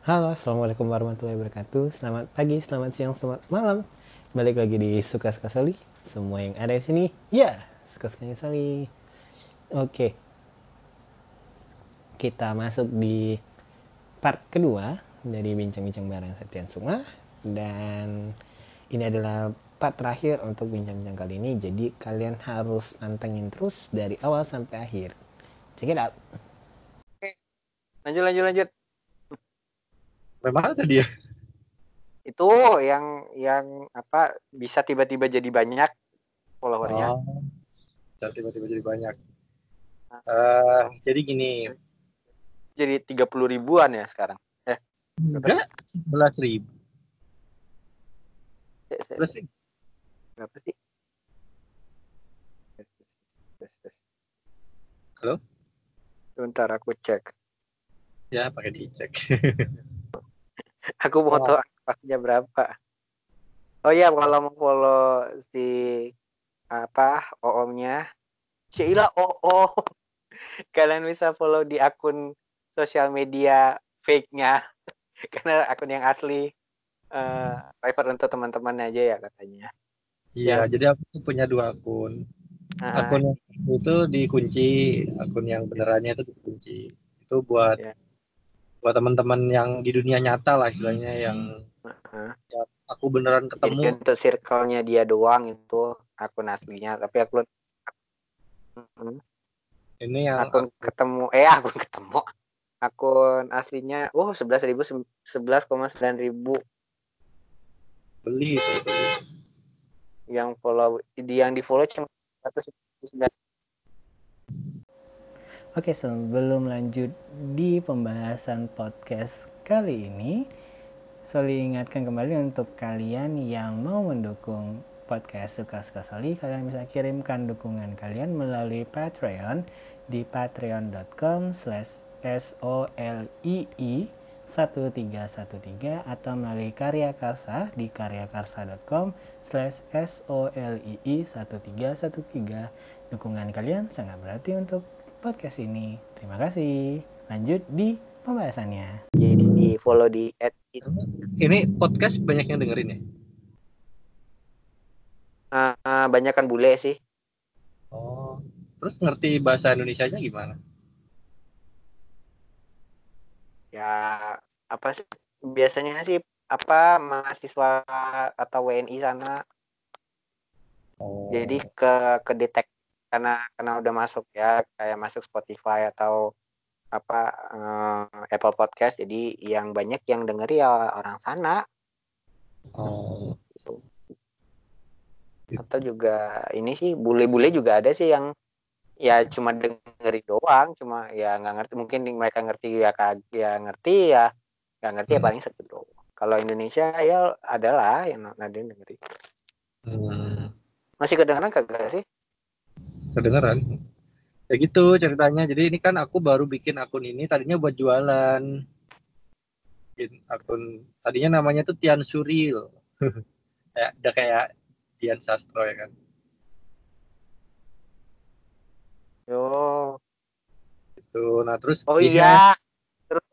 Halo, Assalamualaikum warahmatullahi wabarakatuh. Selamat pagi, selamat siang, selamat malam. Balik lagi di Suka-Suka Sali Semua yang ada di sini, ya Suka-Suka Sali Oke. Kita masuk di part kedua Dari Bincang-Bincang Bareng Setian Sunga Dan ini adalah part terakhir untuk bincang-bincang kali ini. Jadi kalian harus pantengin terus dari awal sampai akhir. Check it out. Lanjut lanjut lanjut. Memang ada dia. Itu yang yang apa bisa tiba-tiba jadi banyak followernya. Oh, tiba-tiba jadi banyak. Eh, jadi gini, Jadi 30 ribuan ya sekarang. Eh, enggak sebelas ribu. se- se- Sebelas ribu. berapa sih? Halo? Sebentar aku cek. Ya, pakai dicek. Aku mau Oh. tahu berapa. Oh iya, kalau mau follow si apa OOM-nya Sheila OO. Kalian bisa follow di akun sosial media fake-nya. Karena akun yang asli eh private untuk teman-teman aja ya katanya. Iya, jadi aku tuh punya dua akun. Nah, Akun itu dikunci, akun yang benerannya itu dikunci. Itu buat Ya. Buat teman-teman yang di dunia nyata lah istilahnya yang heeh. aku beneran Jadi ketemu. untuk circle-nya dia doang itu akun aslinya, tapi akun Mm, Ini yang akun ketemu eh akun ketemu. Akun aslinya oh 11.000 11,9 ribu beli itu. yang follow di yang di follow cuma 199 Oke, sebelum lanjut di pembahasan podcast kali ini, Soli ingatkan kembali untuk kalian yang mau mendukung podcast Suka-Suka Soli, kalian bisa kirimkan dukungan kalian melalui Patreon di patreon.com slash solii 1313 atau melalui Karya Karsa di karyakarsa.com slash solii 1313 dukungan kalian sangat berarti untuk podcast ini. Terima kasih. Lanjut di pembahasannya. jadi di follow di at Ini podcast banyak yang dengerin ya? uh, banyak kan bule sih Oh, terus ngerti bahasa Indonesianya gimana? ya apa sih biasanya sih apa mahasiswa atau WNI sana Oh, jadi ke ke detect karena karena udah masuk ya kayak masuk Spotify atau apa eh, Apple Podcast jadi yang banyak yang denger ya orang sana. Oh, atau juga ini sih bule-bule juga ada sih yang ya cuma dengerin doang cuma ya nggak ngerti mungkin mereka ngerti ya kag ya ngerti ya nggak ngerti ya Hmm. paling segitu doang. Kalau Indonesia ya adalah yang yang dengerin. Hmm, masih kedengeran kagak sih kedengeran. Ya gitu ceritanya. Jadi ini kan aku baru bikin akun ini tadinya buat jualan. Bikin akun tadinya namanya tuh Tian Suril. kayak udah kayak Tian Sastro ya kan. yo Gitu. Nah, terus oh iya terus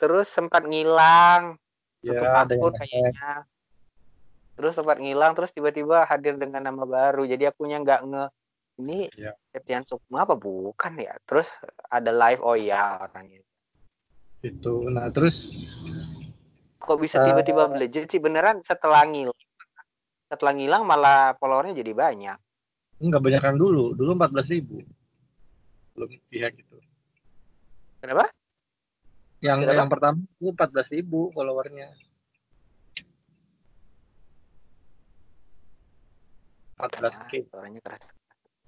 terus sempat ngilang ya tutup ada akun kayaknya terus sempat ngilang terus tiba-tiba hadir dengan nama baru jadi akunya nggak nge ini Iya. Septian Sukma apa bukan ya terus ada live oh iya orangnya gitu. Nah, terus kok bisa Eh. tiba-tiba melejit sih beneran setelah ngilang setelah ngilang malah followernya jadi banyak nggak banyak dulu. Dulu 14.000 Belum di-hack itu. kenapa Yang Berapa? yang pertama itu 14.000 followernya. 14k. Ah, suaranya keras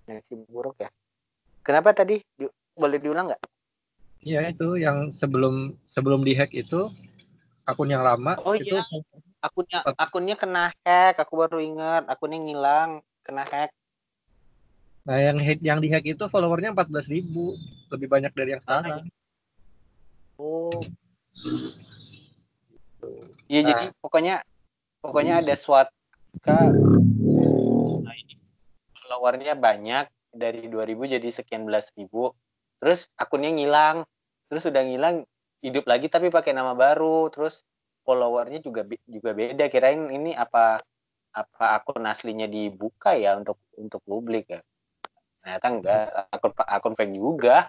koneksi buruk ya. Kenapa tadi? Di- boleh diulang nggak? Iya itu yang sebelum sebelum dihack itu akun yang lama Oh, itu iya. akunnya akunnya kena hack aku baru ingat. Akunnya ngilang kena hack. Nah yang hack yang dihack itu followernya 14.000 lebih banyak dari yang sekarang. oh. Iya Nah. jadi pokoknya pokoknya ada suatu followernya banyak dari 2000 jadi sekian belas ribu. Terus akunnya ngilang terus udah ngilang hidup lagi tapi pakai nama baru. Terus followernya juga juga beda. Kirain ini apa apa akun aslinya dibuka ya untuk untuk publik ya? Ternyata enggak akun akun fake juga.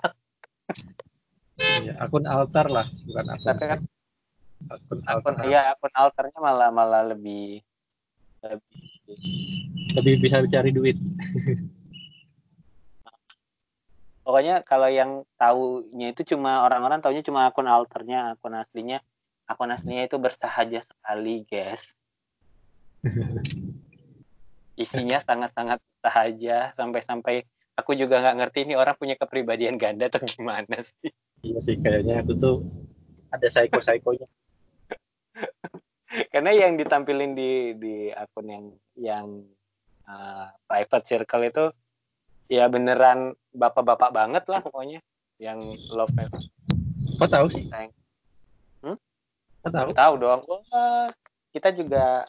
Ya, akun altar lah bukan akun tapi kan akun akun iya akun altarnya malah malah lebih lebih lebih bisa cari duit. Pokoknya kalau yang tahunya itu cuma orang-orang tahunya cuma akun alternya akun aslinya. Akun aslinya itu bersahaja sekali guys. Isinya sangat-sangat sahaja. Sampai-sampai aku juga nggak ngerti ini orang punya kepribadian ganda atau gimana sih. Iya sih kayaknya aku tuh ada psycho-psychonya karena yang ditampilin di di akun yang yang uh, private circle itu ya beneran bapak-bapak banget lah pokoknya yang love Kok tahu sih? Hmm? Kok tahu? Tahu dong. Wah, kita juga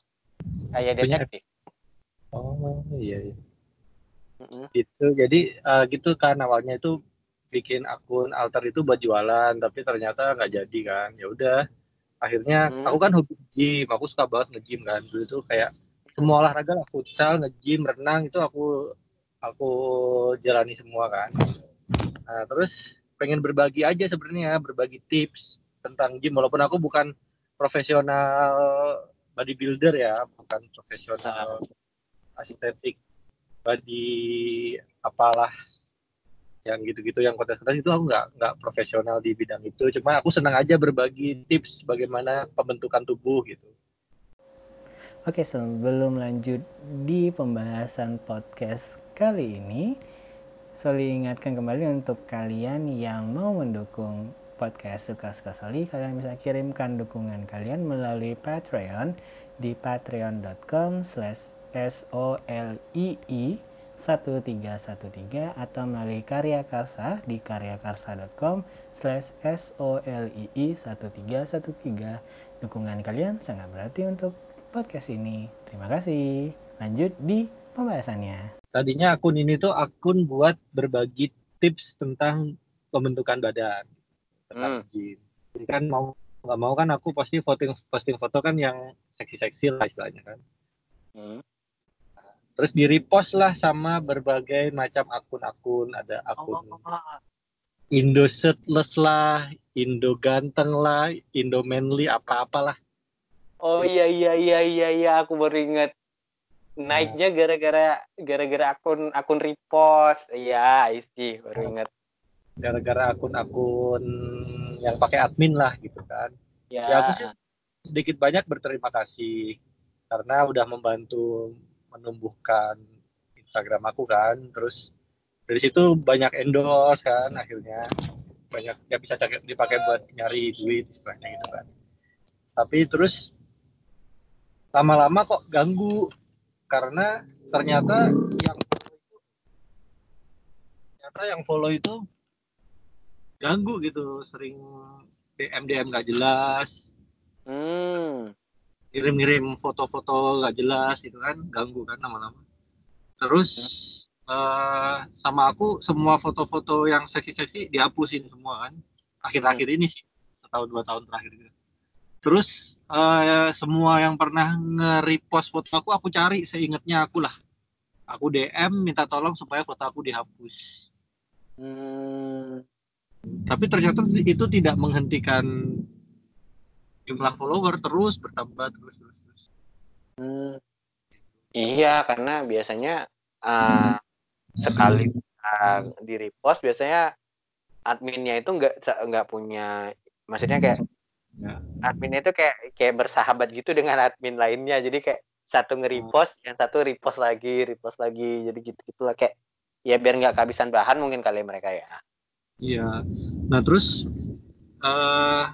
kayak detektif. Oh iya. iya. Mm-hmm. Gitu. Jadi uh, gitu kan awalnya itu bikin akun alter itu buat jualan, tapi ternyata nggak jadi kan. Ya udah. Akhirnya mm. aku kan hobi gym, aku suka banget nge-gym kan. Dulu itu kayak semua olahraga lah, futsal, nge-gym, renang itu aku aku jalani semua kan nah terus pengen berbagi aja sebenarnya berbagi tips tentang gym walaupun aku bukan profesional bodybuilder ya bukan profesional estetik body apalah yang gitu-gitu yang kontes-kontes itu aku nggak nggak profesional di bidang itu. Cuma aku senang aja berbagi tips bagaimana pembentukan tubuh gitu. Oke, sebelum lanjut di pembahasan podcast kali ini, Soli ingatkan kembali untuk kalian yang mau mendukung podcast Suka-Suka Soli, kalian bisa kirimkan dukungan kalian melalui Patreon di patreon.com slash solii 1313 atau melalui Karya Karsa di karyakarsa.com slash solii 1313 dukungan kalian sangat berarti untuk podcast ini. Terima kasih. Lanjut di pembahasannya. Tadinya akun ini tuh akun buat berbagi tips tentang pembentukan badan. Tentang hmm. gym. Jadi kan mau nggak mau kan aku pasti posting posting foto kan yang seksi-seksi lah istilahnya kan. Hmm. Terus di repost lah sama berbagai macam akun-akun. Ada akun oh. Indo Setless lah, Indo Ganteng lah, Indo Manly apa-apalah. Oh iya iya iya iya iya. Aku baru ingat. Naiknya gara-gara gara-gara akun akun repost. Iya isi baru ingat. Gara-gara akun-akun yang pakai admin lah gitu kan. Ya. ya aku sih sedikit banyak berterima kasih. Karena udah membantu menumbuhkan Instagram aku kan. Terus dari situ banyak endorse kan akhirnya. Banyak yang bisa dipakai buat nyari duit istilahnya gitu kan. Tapi terus lama-lama kok ganggu. Karena ternyata yang ternyata yang follow itu ganggu gitu. Sering DM DM gak jelas. Hmm. Kirim-kirim foto-foto gak jelas itu kan ganggu kan lama-lama. Terus uh, sama aku semua foto-foto yang seksi-seksi dihapusin semua kan. Akhir-akhir ini sih setahun dua tahun terakhir gitu. Terus uh, semua yang pernah nge-repost foto aku aku cari seingatnya aku lah. Aku DM minta tolong supaya foto aku dihapus. Hmm. tapi ternyata itu tidak menghentikan jumlah follower terus bertambah terus terus, terus. Hmm. iya karena biasanya uh, sekali uh, di repost biasanya adminnya itu nggak nggak punya maksudnya kayak Ya. Admin itu kayak kayak bersahabat gitu dengan admin lainnya. Jadi kayak satu nge-repost, yang satu repost lagi, repost lagi. Jadi gitu gitulah kayak ya biar nggak kehabisan bahan mungkin kali mereka ya. Iya. Nah terus uh...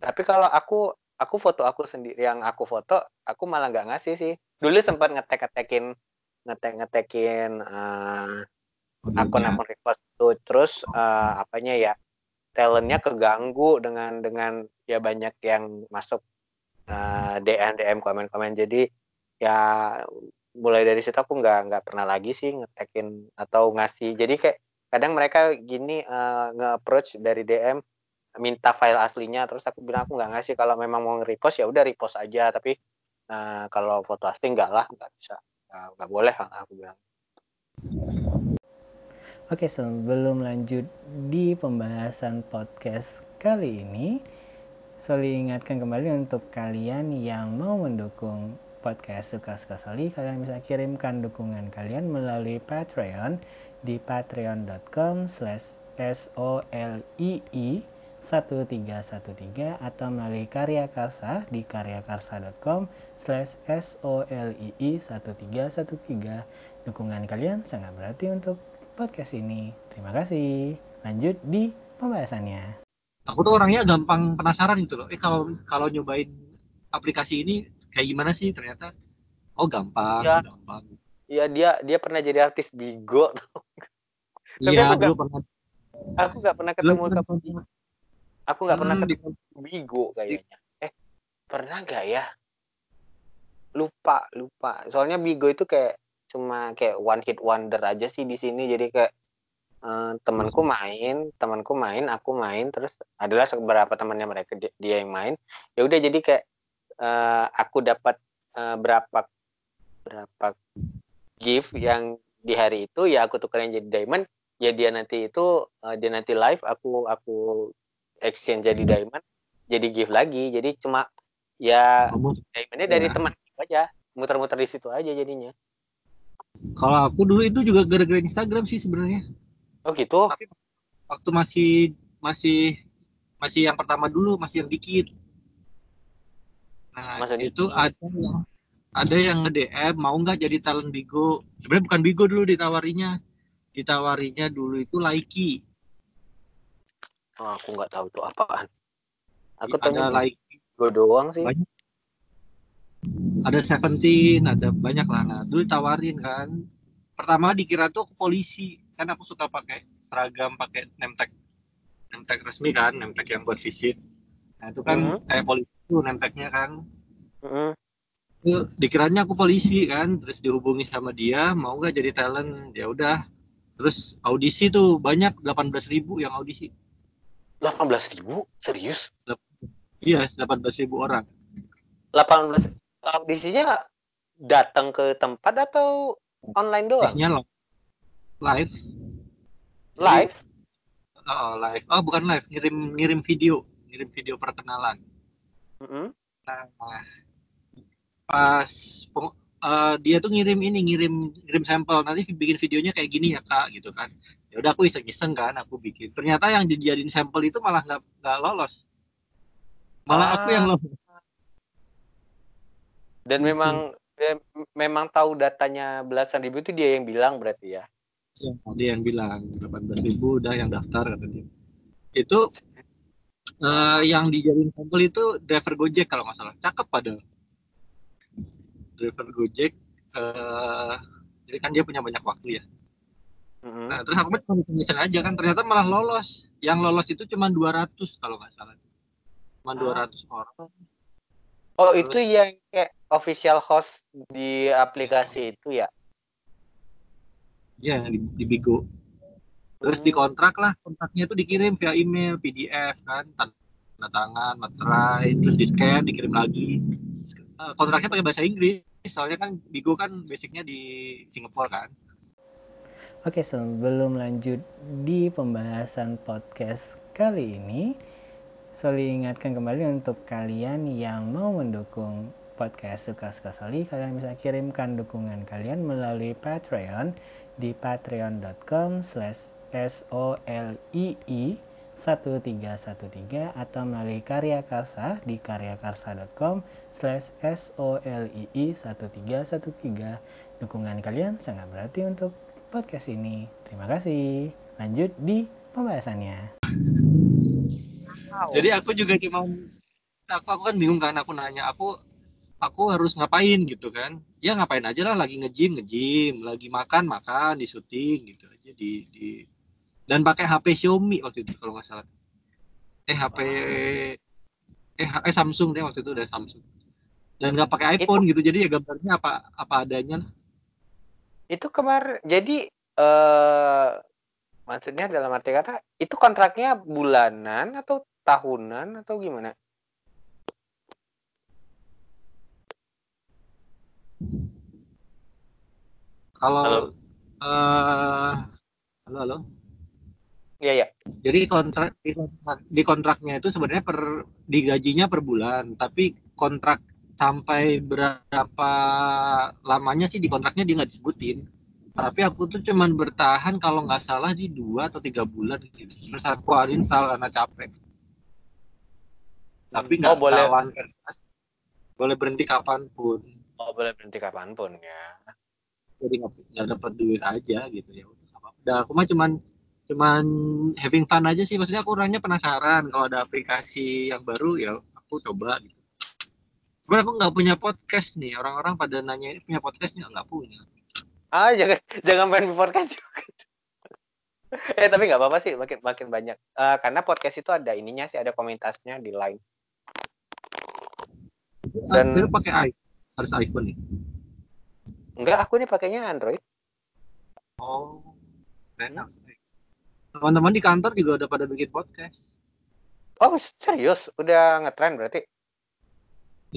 tapi kalau aku aku foto aku sendiri yang aku foto aku malah nggak ngasih sih. Dulu sempat ngetek ngetekin ngetek ngetekin uh, akun akun repost tuh terus uh, apanya ya talentnya keganggu dengan dengan ya banyak yang masuk uh, DM DM komen komen jadi ya mulai dari situ aku nggak nggak pernah lagi sih ngetekin atau ngasih. Jadi kayak kadang mereka gini uh, nge-approach dari DM minta file aslinya terus aku bilang aku nggak ngasih kalau memang mau nge-repost ya udah repost aja. Tapi uh, kalau foto asli nggak lah nggak bisa nggak boleh aku bilang. Oke, sebelum lanjut di pembahasan podcast kali ini, Soli ingatkan kembali untuk kalian yang mau mendukung podcast Suka-Suka Soli, kalian bisa kirimkan dukungan kalian melalui Patreon di patreon.com slash solii 1313 atau melalui Karya Karsa di karyakarsa.com slash solii 1313 dukungan kalian sangat berarti untuk podcast ini. Terima kasih. Lanjut di pembahasannya. Aku tuh orangnya gampang penasaran gitu loh. Eh kalau kalau nyobain aplikasi ini kayak gimana sih? Ternyata oh gampang ya. gampang. Iya dia dia pernah jadi artis Bigo. Iya dulu pernah. Aku nggak pernah ketemu sama Aku nggak pernah hmm, ketemu Bigo kayaknya. Eh, pernah nggak ya? Lupa, lupa. Soalnya Bigo itu kayak cuma kayak one hit wonder aja sih di sini. Jadi kayak uh, temanku main, temanku main, aku main, terus adalah beberapa temannya mereka dia, dia yang main. Ya udah jadi kayak uh, aku dapat uh, berapa berapa gift yang di hari itu ya aku tukerin jadi diamond ya dia nanti itu uh, dia nanti live aku aku exchange jadi diamond jadi gift lagi. Jadi cuma ya diamondnya dari ya. teman aja. Muter-muter di situ aja jadinya. Kalau aku dulu itu juga gara-gara Instagram sih sebenarnya. Oh gitu? Tapi waktu masih masih masih yang pertama dulu masih yang dikit. Nah Masa itu ada ada yang nge DM mau nggak jadi talent Bigo? Sebenarnya bukan Bigo dulu ditawarinya. Ditawarinya dulu itu Laiki Oh, aku nggak tahu tuh apaan. Aku tanya like gue doang sih. Banyak. Ada Seventeen, ada banyak lah. Nah, dulu tawarin kan. Pertama dikira tuh aku polisi, kan aku suka pakai seragam, pakai nemtek, nemtek resmi kan, nemtek yang buat visit. Nah itu kan mm -hmm. kayak polisi tuh nemteknya kan. Mm -hmm. Itu dikiranya aku polisi kan, terus dihubungi sama dia, mau nggak jadi talent? Ya udah. Terus audisi tuh banyak, 18 ribu yang audisi. 18 ribu? Serius? Iya, 18 ribu orang. 18 audisinya datang ke tempat atau online doang? Audisinya live. Live? Oh, live. Oh, bukan live, ngirim ngirim video, ngirim video perkenalan. Mm -hmm. Nah, pas uh, dia tuh ngirim ini, ngirim ngirim sampel. Nanti bikin videonya kayak gini ya kak, gitu kan ya udah aku iseng-iseng kan aku bikin ternyata yang dijadiin sampel itu malah nggak nggak lolos malah ah. aku yang ah. lolos dan gitu. memang dia memang tahu datanya belasan ribu itu dia yang bilang berarti ya ya dia yang bilang belas ribu udah yang daftar kata dia itu uh, yang dijadiin sampel itu driver Gojek kalau nggak salah cakep pada driver Gojek uh, jadi kan dia punya banyak waktu ya hmm Nah, terus aku cuma aja kan ternyata malah lolos. Yang lolos itu cuma 200 kalau nggak salah. Cuma ah. 200 orang. Oh, terus, itu yang kayak official host di aplikasi itu ya? Iya, di, di Bigo. Terus hmm. dikontrak lah, kontraknya itu dikirim via email, PDF kan, tanda tangan, materai, terus di scan, dikirim lagi. Eh, kontraknya pakai bahasa Inggris, soalnya kan Bigo kan basicnya di Singapura kan. Oke, sebelum lanjut di pembahasan podcast kali ini, Soli ingatkan kembali untuk kalian yang mau mendukung podcast Suka-Suka Soli, kalian bisa kirimkan dukungan kalian melalui Patreon di patreon.com slash solii 1313 atau melalui Karya Karsa di karyakarsa.com slash solii 1313 dukungan kalian sangat berarti untuk podcast ini. Terima kasih. Lanjut di pembahasannya. Jadi aku juga cuma aku aku kan bingung kan aku nanya aku aku harus ngapain gitu kan ya ngapain aja lah lagi ngejim ngejim lagi makan makan di syuting gitu aja di, di dan pakai HP Xiaomi waktu itu kalau nggak salah eh HP eh, eh Samsung deh waktu itu udah Samsung dan nggak pakai iPhone itu, gitu jadi ya gambarnya apa apa adanya lah itu kemarin jadi uh, maksudnya dalam arti kata itu kontraknya bulanan atau tahunan atau gimana? Kalau Halo. eh halo halo. Iya ya. Jadi kontrak di, kontrak di kontraknya itu sebenarnya per digajinya per bulan, tapi kontrak sampai berapa lamanya sih di kontraknya dia nggak disebutin. Tapi aku tuh cuman bertahan kalau nggak salah di dua atau tiga bulan gitu. Terus aku uninstall karena capek. Tapi nggak Oh, boleh. keras. Boleh berhenti kapan pun. Oh boleh berhenti kapan pun ya. Jadi nggak dapat duit aja gitu ya. Udah aku mah cuman cuman having fun aja sih. Maksudnya aku orangnya penasaran kalau ada aplikasi yang baru ya aku coba gitu. Cuman aku nggak punya podcast nih. Orang-orang pada nanya "Ini punya podcast nggak? Nggak punya. Ah jangan jangan main podcast juga. eh tapi nggak apa-apa sih makin makin banyak. Eh, karena podcast itu ada ininya sih ada komunitasnya di line. Dan- Dan pakai iPhone. Harus iPhone nih. Enggak, aku nih pakainya Android. Oh. Enak. Teman-teman di kantor juga udah pada bikin podcast. Oh serius? Udah ngetren berarti?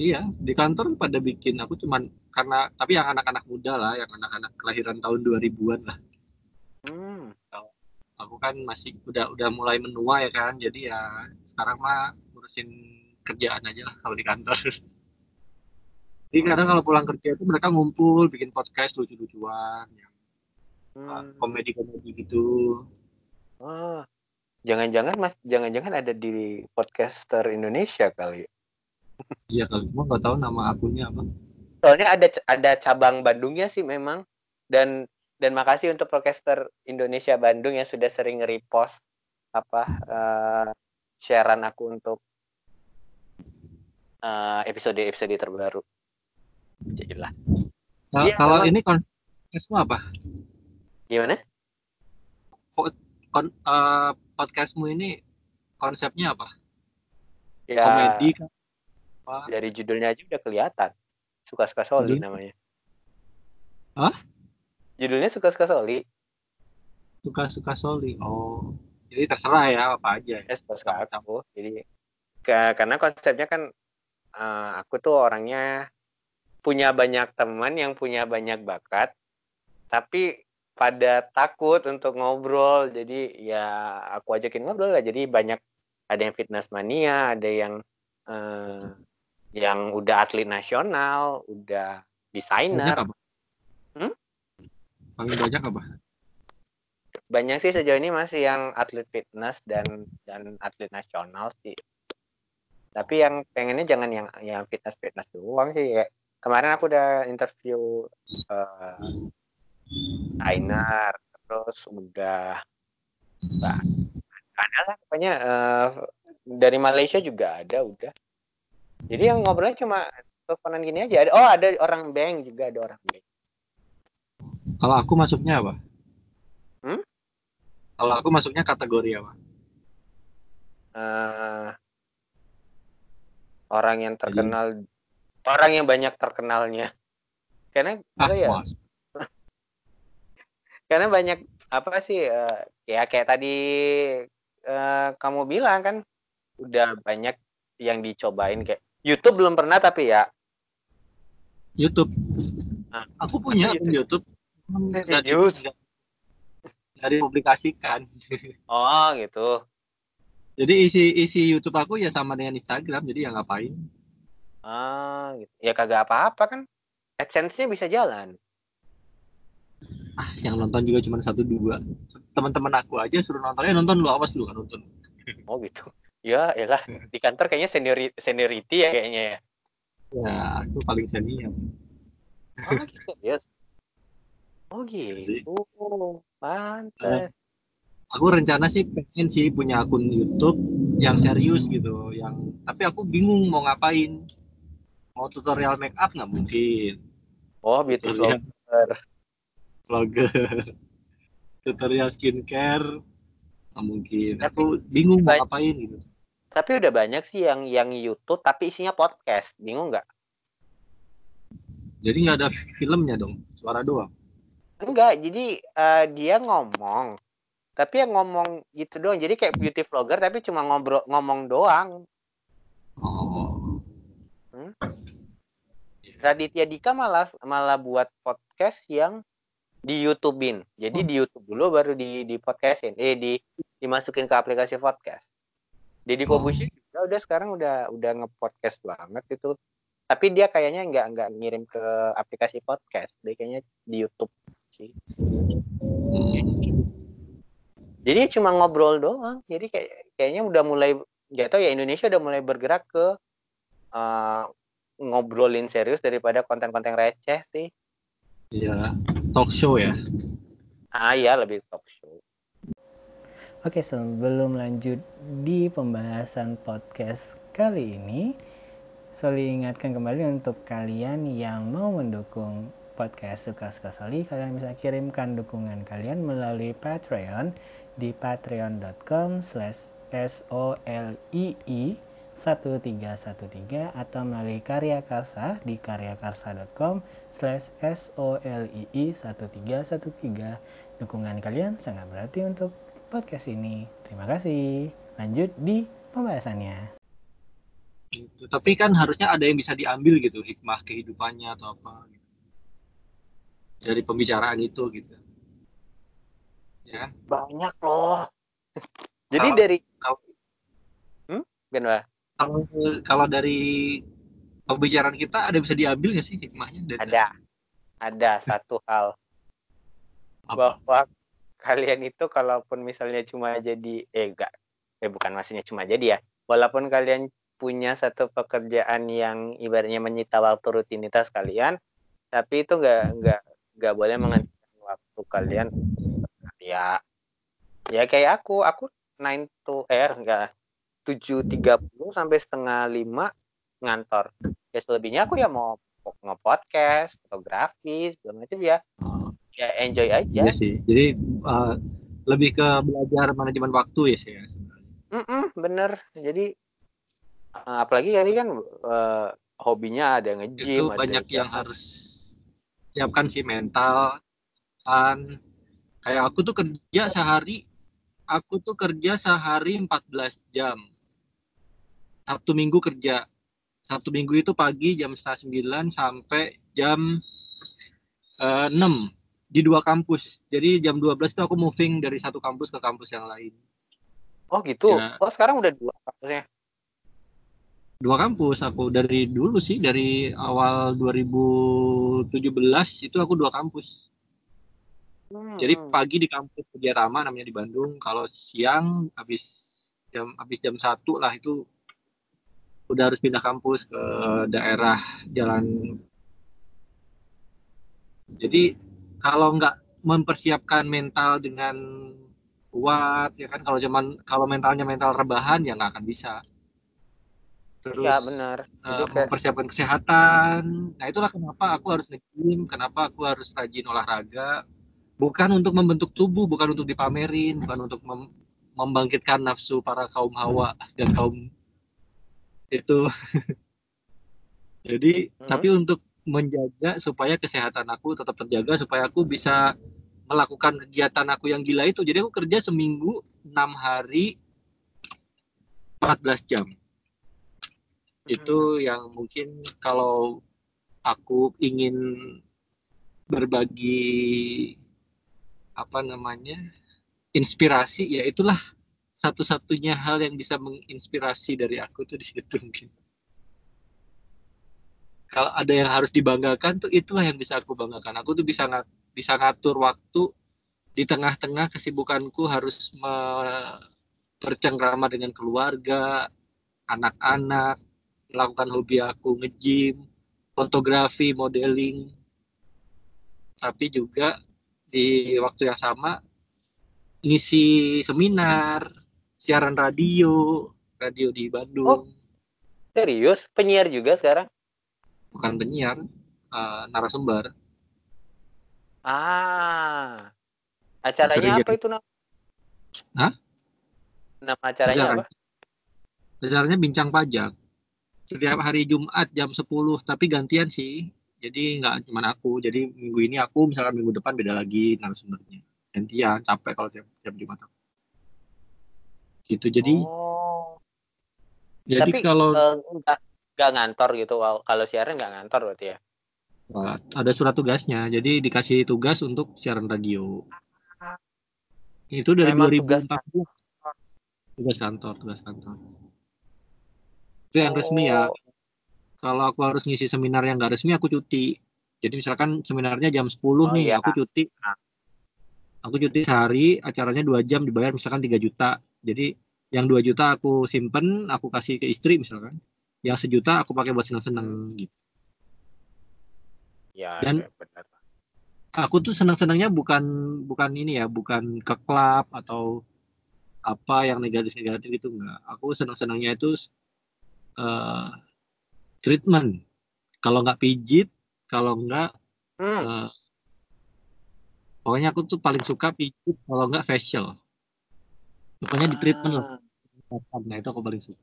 Iya, di kantor pada bikin aku cuman karena tapi yang anak-anak muda lah, yang anak-anak kelahiran tahun 2000-an lah. Hmm. Aku kan masih udah udah mulai menua ya kan. Jadi ya sekarang mah ngurusin kerjaan aja lah kalau di kantor. Jadi kadang kalau pulang kerja itu mereka ngumpul bikin podcast lucu-lucuan, yang Hmm. komedi-komedi gitu. Oh. Jangan-jangan mas, jangan-jangan ada di podcaster Indonesia kali. Iya kalau gua nggak tahu nama akunnya apa. Soalnya ada ada cabang Bandungnya sih memang. Dan dan makasih untuk podcaster Indonesia Bandung yang sudah sering repost apa eh sharean aku untuk eh, episode-episode terbaru. Jadilah. Nah, Iya, kalau memang. ini podcastmu apa? Gimana? Kon, eh, podcastmu ini konsepnya apa? Ya Komedi kan? Apa? dari judulnya aja udah kelihatan. Suka-suka Soli Judul? namanya. Hah? Judulnya Suka-suka Soli. Suka-suka Soli. Oh, jadi terserah ya apa aja. Ya. Ya, suka aku. Jadi ke- karena konsepnya kan eh, aku tuh orangnya punya banyak teman yang punya banyak bakat, tapi pada takut untuk ngobrol. Jadi ya aku ajakin ngobrol lah. Jadi banyak ada yang fitness mania, ada yang eh, yang udah atlet nasional, udah Banyak desainer. apa? Hmm? Paling banyak apa? Banyak sih sejauh ini masih yang atlet fitness dan dan atlet nasional sih. Tapi yang pengennya jangan yang yang fitness fitness doang sih. Kayak kemarin aku udah interview eh trainer, terus udah bah, ada lah pokoknya eh, dari Malaysia juga ada udah. Jadi yang ngobrolnya cuma teleponan gini aja. Ada oh ada orang bank juga ada orang bank. Kalau aku masuknya apa? Hmm? Kalau aku masuknya kategori apa? eh orang yang terkenal orang yang banyak terkenalnya karena Ah, ya mas. Karena banyak apa sih eh, ya kayak tadi eh, kamu bilang kan udah banyak yang dicobain kayak YouTube belum pernah tapi ya YouTube. Ah. Aku punya YouTube. di- Serius? nggak- nggak dipublikasikan. oh gitu Jadi isi isi YouTube aku ya sama dengan Instagram. Jadi ya ngapain? ah gitu ya kagak apa-apa kan AdSense-nya bisa jalan Ah, yang nonton juga cuma satu dua. Teman-teman aku aja suruh nonton. Eh nonton lu awas lu kan nonton. oh gitu ya ya lah di kantor kayaknya seniority, seniority ya kayaknya ya Ya aku paling senior. Oh gitu, yes. Oh gitu. Pantes. Aku rencana sih pengen sih punya akun YouTube yang serius gitu. Yang tapi aku bingung mau ngapain. Mau tutorial make up nggak mungkin. Oh, beauty Tutorial vlogger. Vlogger. tutorial skincare nggak mungkin. Aku bingung mau ngapain gitu. Tapi udah banyak sih yang yang YouTube tapi isinya podcast. Bingung nggak? Jadi nggak ada filmnya dong, suara doang. Enggak, jadi eh, dia ngomong. tapi yang ngomong gitu doang jadi kayak beauty vlogger tapi cuma ngobrol ngomong doang Oh. Hmm? Raditya Dika malah malah buat podcast yang di YouTubein. Jadi Hmm. di YouTube dulu baru di di podcastin eh di dimasukin ke aplikasi podcast. Deddy Oh. Kobushi juga udah sekarang udah udah ngepodcast banget itu. Tapi dia kayaknya nggak nggak ngirim ke aplikasi podcast. Dia kayaknya di YouTube sih. Jadi cuma ngobrol doang. Jadi kayak kayaknya udah mulai nggak tahu ya Indonesia udah mulai bergerak ke eh, ngobrolin serius daripada konten-konten receh sih. Iya, talk show ya. ah iya lebih talk show Oke, sebelum lanjut di pembahasan podcast kali ini, Soli ingatkan kembali untuk kalian yang mau mendukung podcast Suka-Suka Soli, kalian bisa kirimkan dukungan kalian melalui Patreon di patreon.com slash solii 1313 atau melalui Karya Karsa di karyakarsa.com slash solii 1313 dukungan kalian sangat berarti untuk podcast ini. Terima kasih. Lanjut di pembahasannya. Gitu. Tapi kan harusnya ada yang bisa diambil gitu hikmah kehidupannya atau apa gitu. dari pembicaraan itu gitu. Ya, banyak loh jadi Kalau- dari kalau- hmm? Kalau kalau dari pembicaraan kita ada bisa diambil nggak sih hikmahnya? Dari, ada. Ada satu hal. Apa? bahwa kalian itu kalaupun misalnya cuma jadi eh enggak eh bukan maksudnya cuma jadi ya. Walaupun kalian punya satu pekerjaan yang ibaratnya menyita waktu rutinitas kalian tapi itu enggak enggak enggak boleh menghentikan waktu kalian. Ya ya kayak aku. Aku 9 to eh enggak 7.30 sampai setengah lima ngantor ya selebihnya aku ya mau nge-podcast fotografi segala macam ya Oh, ya enjoy aja iya sih. Jadi uh, lebih ke belajar manajemen waktu ya sih ya sebenarnya. Mm-mm, bener. Jadi eh, apalagi kali kan eh, hobinya ada nge-gym, Itu ada banyak yang harus siapkan sih mental kan kayak aku tuh kerja sehari aku tuh kerja sehari 14 jam Sabtu Minggu kerja Sabtu Minggu itu pagi jam setengah sembilan sampai jam eh, 6 di dua kampus jadi jam 12 itu aku moving dari satu kampus ke kampus yang lain Oh gitu. Ya. Oh sekarang udah dua kampusnya. dua kampus aku dari dulu sih dari awal 2017 itu aku dua kampus Hmm. Jadi pagi di kampus Kerja namanya di Bandung. Kalau siang habis jam habis jam satu lah itu udah harus pindah kampus ke daerah jalan. Jadi kalau nggak mempersiapkan mental dengan kuat ya kan kalau cuman kalau mentalnya mental rebahan ya nggak akan bisa. Terus ya benar. kayak mempersiapkan kesehatan. Nah itulah kenapa aku harus nge-gym, kenapa aku harus rajin olahraga. Bukan untuk membentuk tubuh, bukan untuk dipamerin, bukan untuk mem- membangkitkan nafsu para kaum hawa dan kaum itu. Jadi, Mhm. tapi untuk menjaga supaya kesehatan aku tetap terjaga, supaya aku bisa melakukan kegiatan aku yang gila itu. Jadi aku kerja seminggu 6 hari 14 jam itu yang mungkin kalau aku ingin berbagi apa namanya inspirasi ya itulah satu-satunya hal yang bisa menginspirasi dari aku tuh di situ mungkin. Kalau ada yang harus dibanggakan tuh itulah yang bisa aku banggakan. Aku tuh bisa ngat- bisa ngatur waktu di tengah-tengah kesibukanku harus bercengkrama dengan keluarga anak-anak melakukan hobi aku nge-gym, fotografi, modeling. Tapi juga di waktu yang sama ngisi seminar, siaran radio, radio di Bandung. serius penyiar juga sekarang. Bukan penyiar, eh, narasumber. Ah. Acaranya apa itu nama? Hah? Nama acaranya Acara- apa? Acaranya bincang pajak. Setiap hari Jumat jam 10, tapi gantian sih. Jadi nggak cuma aku. Jadi minggu ini aku, misalkan minggu depan beda lagi narasumbernya. gantian capek kalau jam jam Jumat aku. Gitu jadi oh. jadi Tapi kalau eh, nggak nggak ngantor gitu. Kalau siaran nggak ngantor berarti ya. uh, ada surat tugasnya jadi dikasih tugas untuk siaran radio itu dari Memang tugas 2014 tugas kantor tugas kantor itu yang resmi ya Oh. kalau aku harus ngisi seminar yang nggak resmi aku cuti jadi misalkan seminarnya jam 10 Oh, nih iya. aku cuti aku cuti sehari acaranya dua jam dibayar misalkan 3 juta jadi yang 2 juta aku simpen aku kasih ke istri misalkan. Yang sejuta aku pakai buat senang-senang gitu. Ya, Dan- ya, benar. aku tuh senang-senangnya bukan bukan ini ya bukan ke klub atau apa yang negatif-negatif gitu enggak. Aku senang-senangnya itu eh, treatment. Kalau nggak pijit kalau nggak Hmm. eh, pokoknya aku tuh paling suka pijit kalau nggak facial pokoknya di treatment lah. Ah, nah itu aku paling suka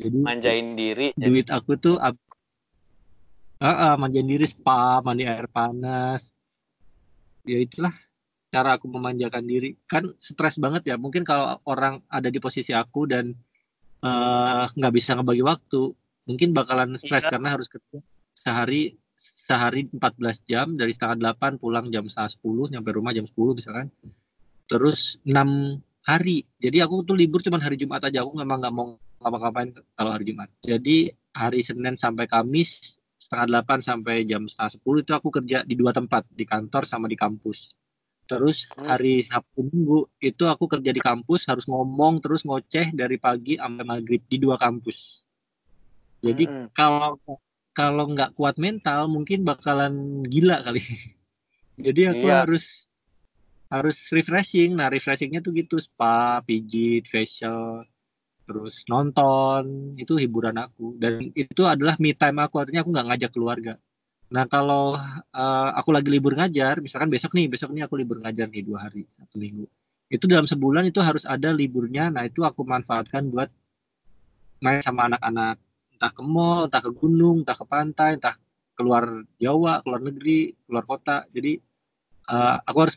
jadi manjain diri. duit aku tuh ab- Ah, ah, manjain diri spa mandi air panas. Ya itulah cara aku memanjakan diri. Kan stres banget ya. Mungkin kalau orang ada di posisi aku dan eh, nggak bisa ngebagi waktu mungkin bakalan stres Iya. karena harus kerja sehari sehari 14 jam dari setengah 8 pulang jam setengah 10 nyampe rumah jam 10 misalkan. Terus enam hari jadi aku tuh libur cuma hari Jumat aja aku memang nggak mau ngapa-ngapain kalau hari Jumat jadi hari Senin sampai Kamis setengah 8 sampai jam setengah 10 itu aku kerja di dua tempat di kantor sama di kampus terus Hmm. hari Sabtu Minggu itu aku kerja di kampus harus ngomong terus ngoceh dari pagi sampai maghrib di dua kampus jadi Mm-mm. kalau kalau nggak kuat mental mungkin bakalan gila kali jadi aku Iya. harus harus refreshing. Nah refreshingnya tuh gitu spa pijit facial terus nonton. Itu hiburan aku. Dan itu adalah me time aku. Artinya aku nggak ngajak keluarga. Nah kalau eh, aku lagi libur ngajar misalkan besok nih besok nih aku libur ngajar nih dua hari satu minggu. Itu dalam sebulan itu harus ada liburnya. Nah itu aku manfaatkan buat main sama anak-anak. Entah ke mall entah ke gunung entah ke pantai entah keluar Jawa keluar negeri keluar kota. Jadi eh, aku harus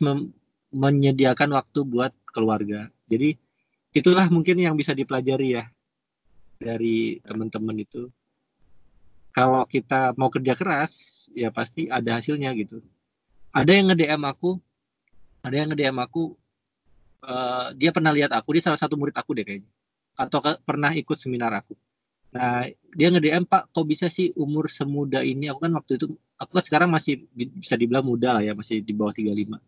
menyediakan waktu buat keluarga. Jadi itulah mungkin yang bisa dipelajari ya dari teman-teman itu. Kalau kita mau kerja keras ya pasti ada hasilnya gitu. Ada yang nge-DM aku ada yang nge-DM aku eh, dia pernah lihat aku dia salah satu murid aku deh kayaknya atau ke- pernah ikut seminar aku. Nah dia nge-DM pak kok bisa sih umur semuda ini? Aku kan waktu itu aku kan sekarang masih bi- bisa dibilang muda lah ya masih di bawah 35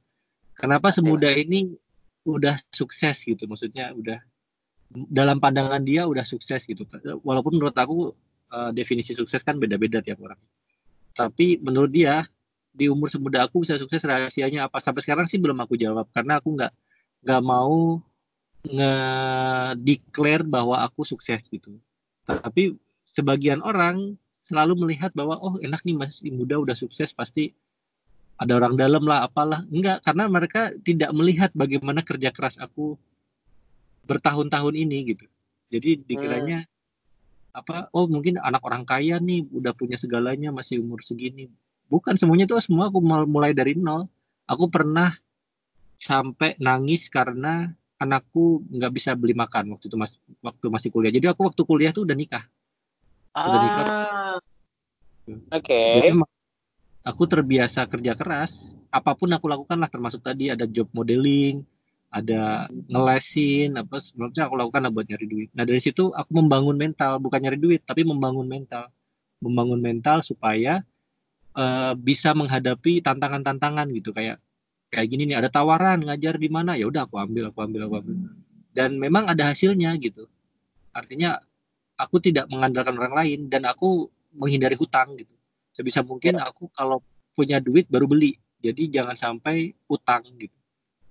kenapa semuda ini udah sukses gitu? Maksudnya udah dalam pandangan dia udah sukses gitu walaupun menurut aku eh, definisi sukses kan beda-beda tiap orang. Tapi menurut dia di umur semuda aku bisa sukses rahasianya apa? Sampai sekarang sih belum aku jawab karena aku nggak nggak mau nge-declare bahwa aku sukses gitu. Tapi sebagian orang selalu melihat bahwa oh enak nih masih muda udah sukses pasti ada orang dalam lah apalah. Enggak karena mereka tidak melihat bagaimana kerja keras aku bertahun-tahun ini gitu. Jadi dikiranya apa oh mungkin anak orang kaya nih udah punya segalanya masih umur segini. Bukan semuanya tuh semua aku mul- mulai dari nol. Aku pernah sampai nangis karena anakku nggak bisa beli makan waktu itu mas waktu masih kuliah. Jadi aku waktu kuliah tuh udah nikah. Udah nikah. Ah. Oke. Jadi emang aku terbiasa kerja keras. Apa pun aku lakukan lah termasuk tadi ada job modeling, ada ngelesin, apa sebenarnya aku lakukan lah buat nyari duit. Nah dari situ aku membangun mental, bukan nyari duit, tapi membangun mental, membangun mental supaya eh, bisa menghadapi tantangan-tantangan gitu kayak kayak gini nih ada tawaran ngajar di mana ya udah aku ambil, aku ambil, aku ambil. Dan memang ada hasilnya gitu. Artinya aku tidak mengandalkan orang lain dan aku menghindari hutang gitu. Sebisa mungkin aku kalau punya duit baru beli. Jadi jangan sampai utang gitu.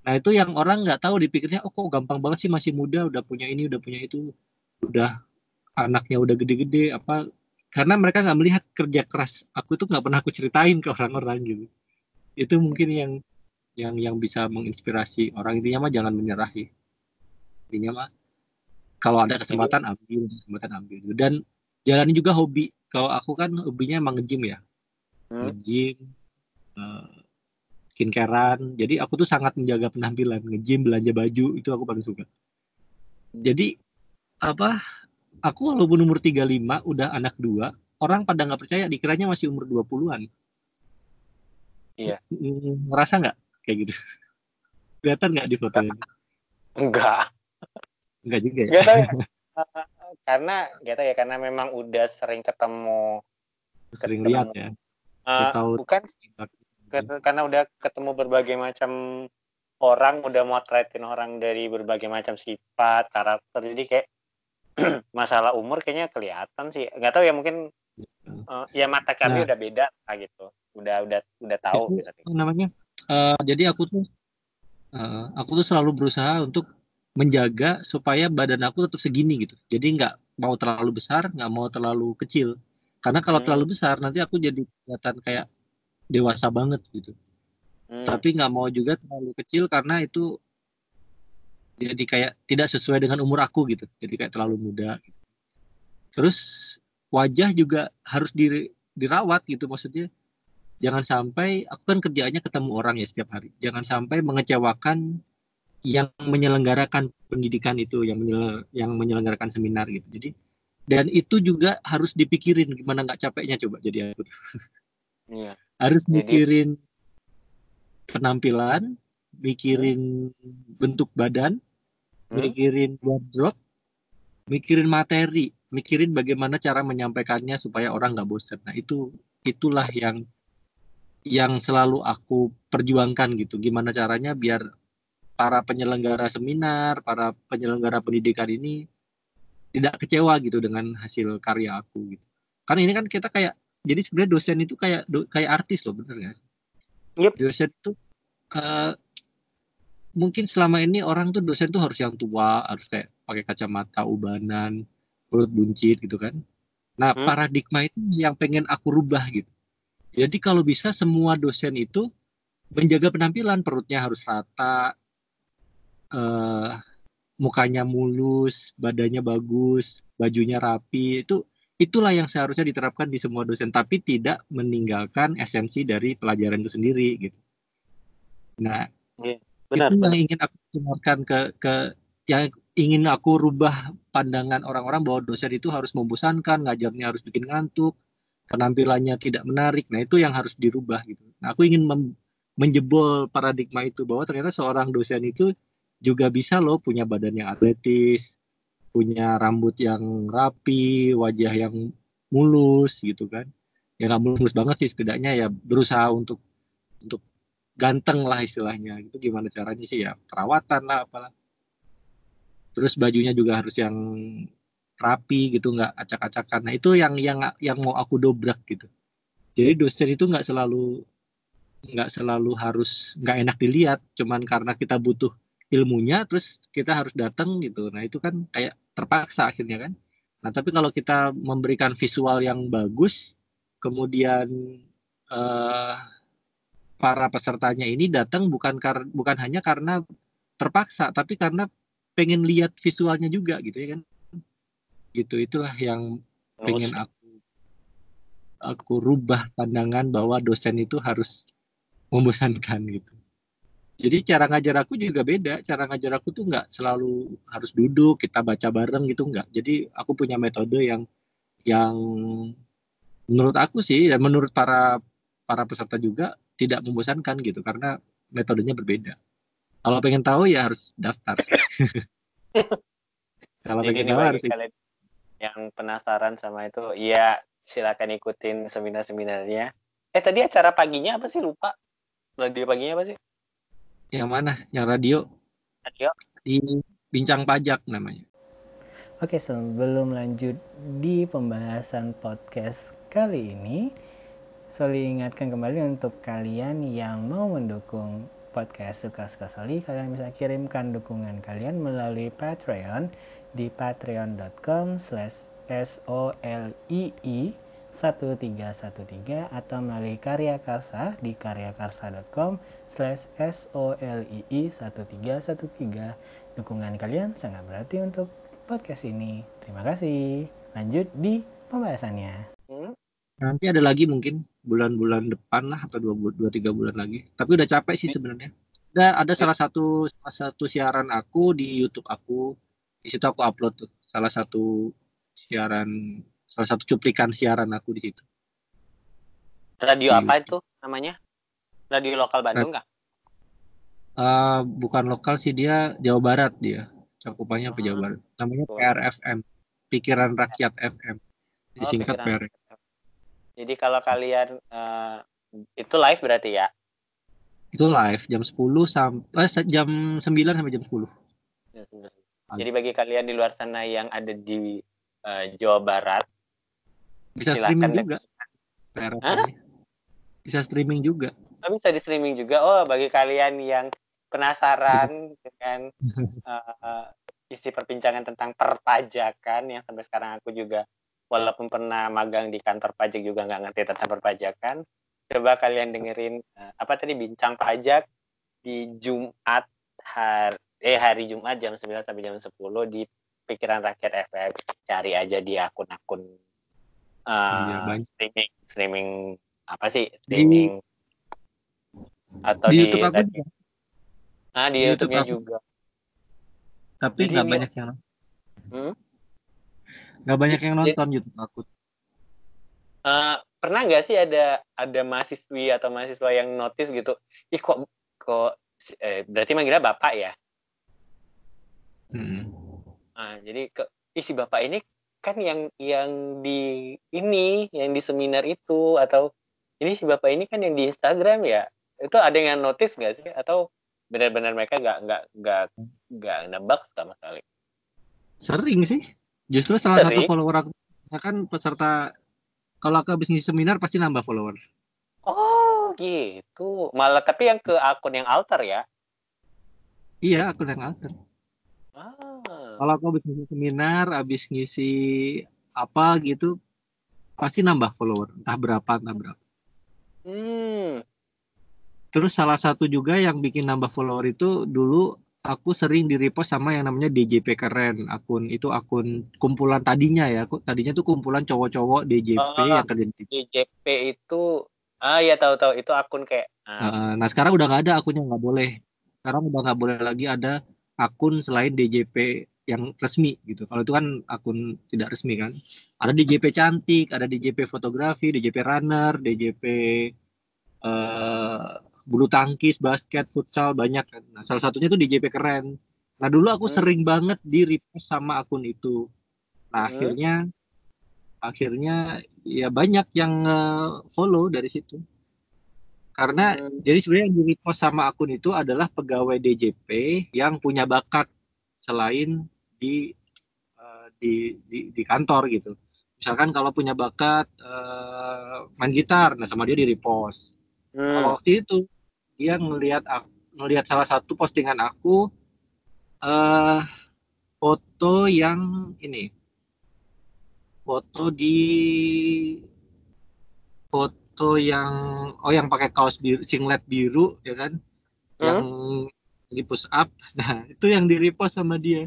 Nah itu yang orang nggak tahu dipikirnya, oh kok gampang banget sih masih muda, udah punya ini, udah punya itu, udah anaknya udah gede-gede apa? Karena mereka nggak melihat kerja keras aku itu nggak pernah aku ceritain ke orang-orang gitu. Itu mungkin yang yang yang bisa menginspirasi orang intinya mah jangan menyerah sih. Intinya mah kalau ada kesempatan ambil, kesempatan ambil. Dan jalani juga hobi. Kalau aku kan hobinya emang nge-gym ya Hmm. nge-gym eh, skincarean. Jadi aku tuh sangat menjaga penampilan, nge-gym, belanja baju itu aku paling suka. Jadi apa? Aku walaupun umur 35 udah anak dua, orang pada nggak percaya dikiranya masih umur 20-an. Iya. Mm, Ngerasa nggak kayak gitu? Kelihatan nggak di foto ini? Enggak. Enggak juga ya. Enggak karena tahu ya karena memang udah sering ketemu Sering ketemu. lihat ya. eh, tahu. bukan ke- karena udah ketemu berbagai macam orang udah motretin orang dari berbagai macam sifat karakter jadi kayak masalah umur kayaknya kelihatan sih nggak tahu ya mungkin eh, ya mata kami Nah. udah beda lah gitu udah udah udah tahu Itu gitu. apa namanya eh, jadi aku tuh eh, aku tuh selalu berusaha untuk menjaga supaya badan aku tetap segini gitu. Jadi nggak mau terlalu besar nggak mau terlalu kecil. Karena kalau Hmm. terlalu besar nanti aku jadi kelihatan kayak dewasa banget gitu. Hmm, tapi nggak mau juga terlalu kecil karena itu jadi kayak tidak sesuai dengan umur aku gitu. Jadi kayak terlalu muda gitu. terus wajah juga harus diri- dirawat gitu maksudnya. Jangan sampai aku kan kerjaannya ketemu orang ya setiap hari. Jangan sampai mengecewakan yang menyelenggarakan pendidikan itu yang menyel- yang menyelenggarakan seminar gitu jadi dan itu juga harus dipikirin gimana nggak capeknya coba jadi aku iya. harus Jadi- mikirin penampilan, mikirin bentuk badan, Hmm? mikirin wardrobe, mikirin materi, mikirin bagaimana cara menyampaikannya supaya orang nggak bosan. Nah itu itulah yang yang selalu aku perjuangkan gitu. Gimana caranya biar para penyelenggara seminar, para penyelenggara pendidikan ini tidak kecewa gitu dengan hasil karya aku gitu. Karena ini kan kita kayak jadi sebenarnya dosen itu kayak do- kayak artis loh, bener nggak? Yep. Dosen tuh eh, mungkin selama ini orang tuh dosen tuh harus yang tua, harus kayak pakai kacamata ubanan, perut buncit gitu kan. Nah, Hmm. paradigma itu yang pengen aku rubah gitu. Jadi kalau bisa semua dosen itu menjaga penampilan, perutnya harus rata, eh, mukanya mulus, badannya bagus, bajunya rapi. Itu itulah yang seharusnya diterapkan di semua dosen, tapi tidak meninggalkan esensi dari pelajaran itu sendiri gitu. Nah, benar itu benar. yang ingin aku keluarkan ke ke yang ingin aku rubah pandangan orang-orang bahwa dosen itu harus membosankan, ngajarnya harus bikin ngantuk, penampilannya tidak menarik. Nah, itu yang harus dirubah gitu. Nah, aku ingin menjebol paradigma itu bahwa ternyata seorang dosen itu juga bisa loh punya badan yang atletis, punya rambut yang rapi, wajah yang mulus gitu kan. Ya nggak mulus banget sih setidaknya ya berusaha untuk untuk ganteng lah istilahnya. Itu gimana caranya sih? Ya perawatan lah apalah. Terus bajunya juga harus yang rapi gitu nggak acak-acakan. Nah itu yang yang yang mau aku dobrak gitu. Jadi dosen itu nggak selalu nggak selalu harus nggak enak dilihat. Cuman karena kita butuh ilmunya terus kita harus datang gitu. Nah itu kan kayak terpaksa akhirnya kan? Nah tapi kalau kita memberikan visual yang bagus kemudian eh, para pesertanya ini datang bukan kar bukan hanya karena terpaksa tapi karena pengen lihat visualnya juga gitu ya kan? Gitu itulah yang pengen aku aku rubah pandangan bahwa dosen itu harus membosankan gitu jadi cara ngajar aku juga beda cara ngajar aku tuh nggak selalu harus duduk kita baca bareng gitu nggak jadi aku punya metode yang yang menurut aku sih dan menurut para para peserta juga tidak membosankan gitu karena metodenya berbeda. Kalau pengen tahu ya harus daftar. Kalau pengen tahu harus yang penasaran sama itu, ya silakan ikutin seminar-seminarnya. Eh tadi acara paginya apa sih lupa? Radio paginya apa sih? Yang mana? Yang radio Radio. di Bincang Pajak namanya. Oke, sebelum lanjut di pembahasan podcast kali ini, Soli ingatkan kembali untuk kalian yang mau mendukung podcast Suka-Suka Soli, kalian bisa kirimkan dukungan kalian melalui Patreon di patreon.com slash solii 1313 atau melalui Karya Karsa di karyakarsa.com slash solii 1313 dukungan kalian sangat berarti untuk podcast ini terima kasih lanjut di pembahasannya? Nanti ada lagi mungkin bulan-bulan depan lah atau dua, dua tiga bulan lagi. Tapi udah capek sih sebenarnya. Ada ada salah satu salah satu siaran aku di YouTube aku. Di situ aku upload salah satu siaran salah satu cuplikan siaran aku di situ. Radio Di apa itu namanya? Radio lokal Bandung nggak? Eh, bukan lokal sih dia Jawa Barat dia. Cakupannya apa Jawa Ah. Barat. Namanya. PRFM. Pikiran Rakyat FM. Oh, Disingkat. PR. Jadi kalau kalian eh, itu live berarti ya? Itu live jam 10 sampai jam 9 sampai jam 10. Jadi bagi kalian di luar sana yang ada di eh, Jawa Barat, Bisa streaming juga. Hah? Bisa streaming juga. Oh, bisa di streaming juga. Oh, bagi kalian yang penasaran dengan eh, isi perbincangan tentang perpajakan yang sampai sekarang aku juga walaupun pernah magang di kantor pajak juga nggak ngerti tentang perpajakan. Coba kalian dengerin eh, apa tadi bincang pajak di Jumat hari eh hari Jumat jam 9 sampai jam 10 di Pikiran Rakyat FM. Cari aja di akun-akun Iya, banyak. streaming streaming apa sih? Streaming atau Di di, YouTube aku juga. ah di di YouTube YouTube-nya juga. Tapi Jadi nggak banyak yang Hmm? nggak banyak yang Jadi- nonton YouTube aku. Eh, pernah nggak sih ada ada mahasiswi atau mahasiswa yang notice gitu, ih kok kok eh, berarti manggilnya bapak ya? Hmm. Nah, jadi ke isi bapak ini kan yang yang di ini yang di seminar itu atau ini si bapak ini kan yang di Instagram ya? Itu ada yang notice nggak sih? Atau benar-benar mereka nggak nggak nggak nggak nebak sama sekali? Sering sih. Justru salah satu Sering? follower aku misalkan peserta kalau aku habis ngisi seminar pasti nambah follower. Oh gitu. Malah tapi yang ke akun yang alter ya? Iya, aku yang alter. Ah. Kalau aku habis ngisi seminar, habis ngisi apa gitu, pasti nambah follower. Entah berapa, entah berapa. Hmm. Terus salah satu juga yang bikin nambah follower itu dulu aku sering di repost sama yang namanya DJP keren akun itu akun kumpulan tadinya ya aku tadinya tuh kumpulan cowok-cowok DJP Ah. yang kerja di DJP itu ah ya tahu-tahu itu akun kayak ah, nah sekarang udah nggak ada akunnya nggak boleh. Sekarang udah nggak boleh lagi ada akun selain DJP yang resmi gitu. Kalau itu kan akun tidak resmi kan. Ada DJP cantik, ada DJP fotografi, DJP runner, DJP eh bulu tangkis, basket, futsal banyak kan. Nah salah satunya itu DJP keren. Nah dulu aku Hmm. sering banget di repost sama akun itu. Nah Hmm. akhirnya akhirnya ya banyak yang eh, follow dari situ. Karena hmm, jadi sebenarnya yang di repost sama akun itu adalah pegawai DJP yang punya bakat selain di eh, di, di di kantor gitu. Misalkan kalau punya bakat eh, main gitar, nah sama dia di repost. hmm. Kalau waktu itu dia ngelihat ngelihat salah satu postingan aku eh foto yang ini foto di foto yang oh yang pakai kaos biru singlet biru ya kan yang di push up nah itu yang di repost sama dia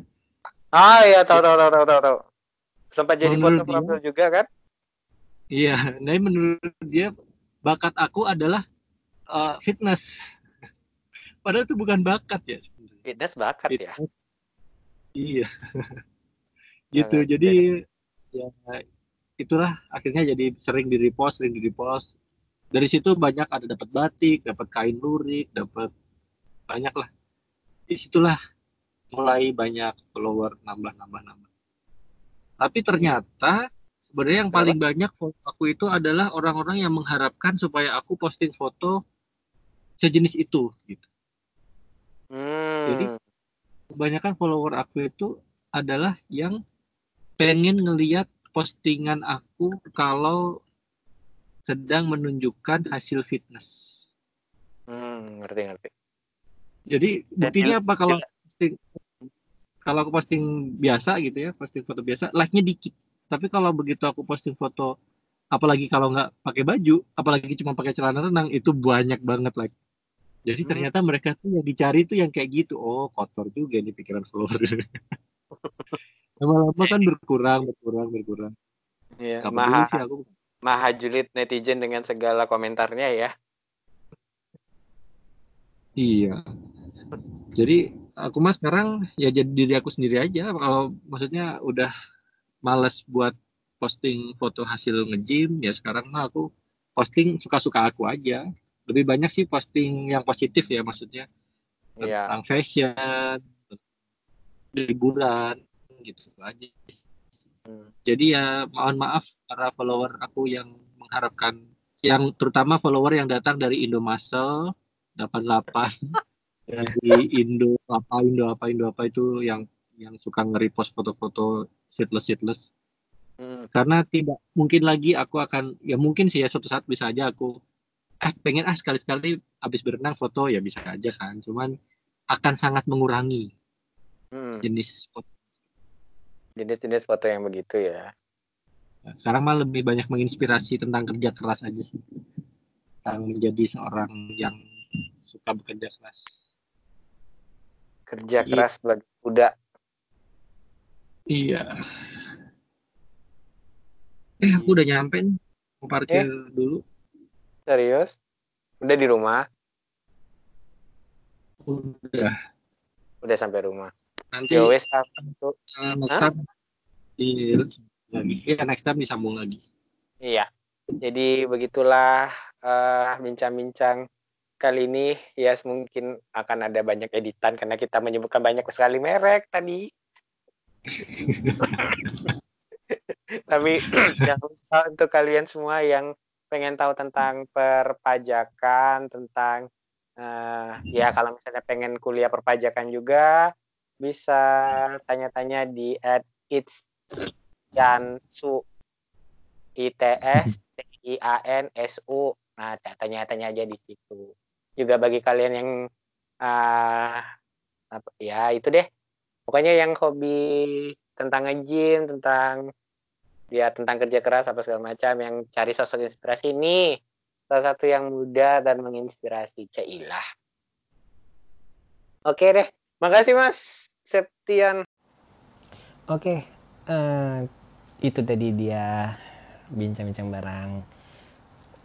Ah ya tahu tahu tahu tahu tahu. tahu. Sempat jadi Menurut foto profil juga kan? iya nah menurut dia bakat aku adalah eh, fitness padahal itu bukan bakat ya Fitness bakat ya. Fitness. Iya. Ya, gitu. oke. Jadi ya itulah akhirnya jadi sering di repost, sering di repost. Dari situ banyak ada dapat batik, dapat kain lurik, dapat banyak lah. Di situlah mulai banyak follower nambah nambah nambah. Tapi ternyata sebenarnya yang paling banyak foto aku itu adalah orang-orang yang mengharapkan supaya aku posting foto sejenis itu gitu. Hmm. kebanyakan follower aku itu adalah yang pengen ngeliat postingan aku kalau sedang menunjukkan hasil fitness. Hmm, ngerti ngerti. Jadi buktinya apa kalau posting kalau aku posting biasa gitu ya, posting foto biasa, like-nya dikit. Tapi kalau begitu aku posting foto apalagi kalau nggak pakai baju, apalagi cuma pakai celana renang itu banyak banget like. Jadi Hmm. ternyata mereka tuh yang dicari tuh yang kayak gitu. Oh, kotor juga nih pikiran follower. Lama-lama kan berkurang, berkurang, berkurang. Iya, mahal. sih aku. Maha julid netizen dengan segala komentarnya ya. Iya. Jadi aku mah sekarang ya jadi diri aku sendiri aja. Kalau maksudnya udah males buat posting foto hasil nge-gym, ya sekarang mah aku posting suka-suka aku aja. Lebih banyak sih posting yang positif ya maksudnya. Iya. Tentang fashion, liburan, gitu aja. Hmm. Jadi ya mohon maaf para follower aku yang mengharapkan yang terutama follower yang datang dari Indomuscle 88 dari Indo apa Indo apa Indo apa itu yang yang suka nge-repost foto-foto shitless shitless Hmm. karena tidak mungkin lagi aku akan ya mungkin sih ya suatu saat bisa aja aku eh pengen ah sekali-sekali habis berenang foto ya bisa aja kan cuman akan sangat mengurangi Hmm. jenis foto Jenis-jenis foto yang begitu ya. Nah, sekarang mah lebih banyak menginspirasi tentang kerja keras aja sih tentang menjadi seorang yang suka bekerja keras Kerja Iya. keras bagi kuda. iya eh aku udah nyampe nih mau parkir dulu Serius? Udah di rumah? udah Udah sampai rumah. Nanti Ya wes satu. uh, next time di lagi ya next time disambung lagi Iya. Jadi begitulah eh, bincang-bincang kali ini ya mungkin akan ada banyak editan karena kita menyebutkan banyak sekali merek tadi. Tapi jangan lupa untuk kalian semua yang pengen tahu tentang perpajakan, tentang eh, ya kalau misalnya pengen kuliah perpajakan juga bisa tanya-tanya di at its Yansu ITS T I A N S U. Nah, tanya-tanya aja di situ. Juga bagi kalian yang ah apa ya itu deh. Pokoknya yang hobi tentang nge-gym, tentang ya tentang kerja keras apa segala macam yang cari sosok inspirasi ini salah satu yang muda dan menginspirasi Cailah. Oke deh. Makasih Mas Septian. Oke, eh, itu tadi dia bincang-bincang barang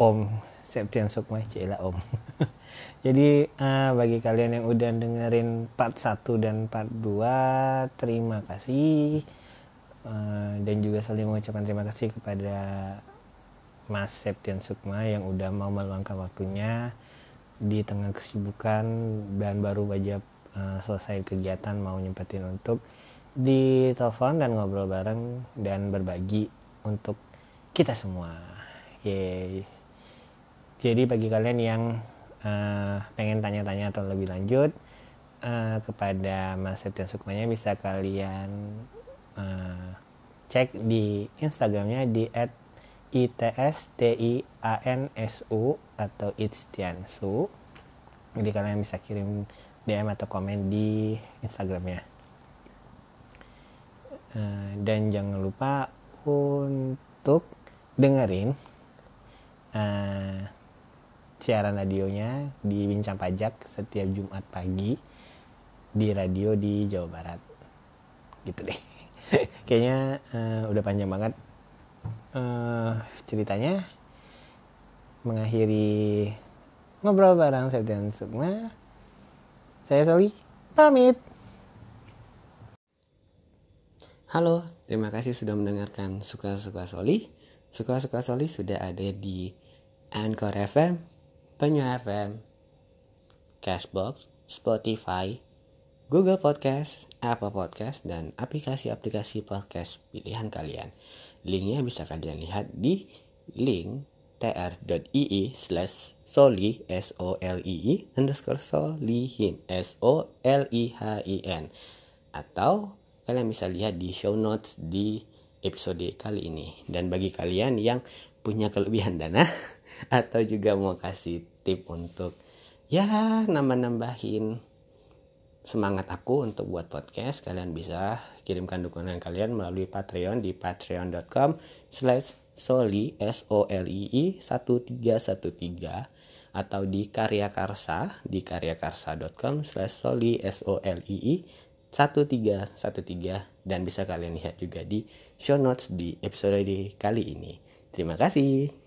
Om Septian Sukma Cila Om. Jadi eh, bagi kalian yang udah dengerin part 1 dan part 2, terima kasih. Eh, dan juga saling mengucapkan terima kasih kepada Mas Septian Sukma yang udah mau meluangkan waktunya di tengah kesibukan dan baru aja eh, selesai kegiatan mau nyempetin untuk di telepon dan ngobrol bareng dan berbagi untuk kita semua. Yeay. Jadi bagi kalian yang eh, pengen tanya-tanya atau lebih lanjut eh, kepada Mas Septian Sukmanya bisa kalian eh, cek di Instagramnya di @itstiansu atau itstiansu. Jadi kalian bisa kirim DM atau komen di Instagramnya. Eh, dan jangan lupa untuk dengerin eh, siaran radionya di Bincang Pajak setiap Jumat pagi di radio di Jawa Barat. Gitu deh. Kayaknya eh, udah panjang banget eh, ceritanya. Mengakhiri ngobrol bareng Septian Sukma saya Soli pamit Halo, terima kasih sudah mendengarkan Suka-Suka Soli. Suka-Suka Soli sudah ada di Anchor FM, Penyu FM, Cashbox, Spotify, Google Podcast, Apple Podcast, dan aplikasi-aplikasi podcast pilihan kalian. Linknya bisa kalian lihat di link tr.ii slash soli s o l i i underscore solihin s o l i h i n. Atau kalian bisa lihat di show notes di episode kali ini. Dan bagi kalian yang punya kelebihan dana atau juga mau kasih tip untuk ya nambah-nambahin semangat aku untuk buat podcast kalian bisa kirimkan dukungan kalian melalui Patreon di patreon.com slash soli s o l i i 1313 atau di karya karsa di karyakarsa.com slash soli s o l i i 1313 dan bisa kalian lihat juga di show notes di episode kali ini. Terima kasih.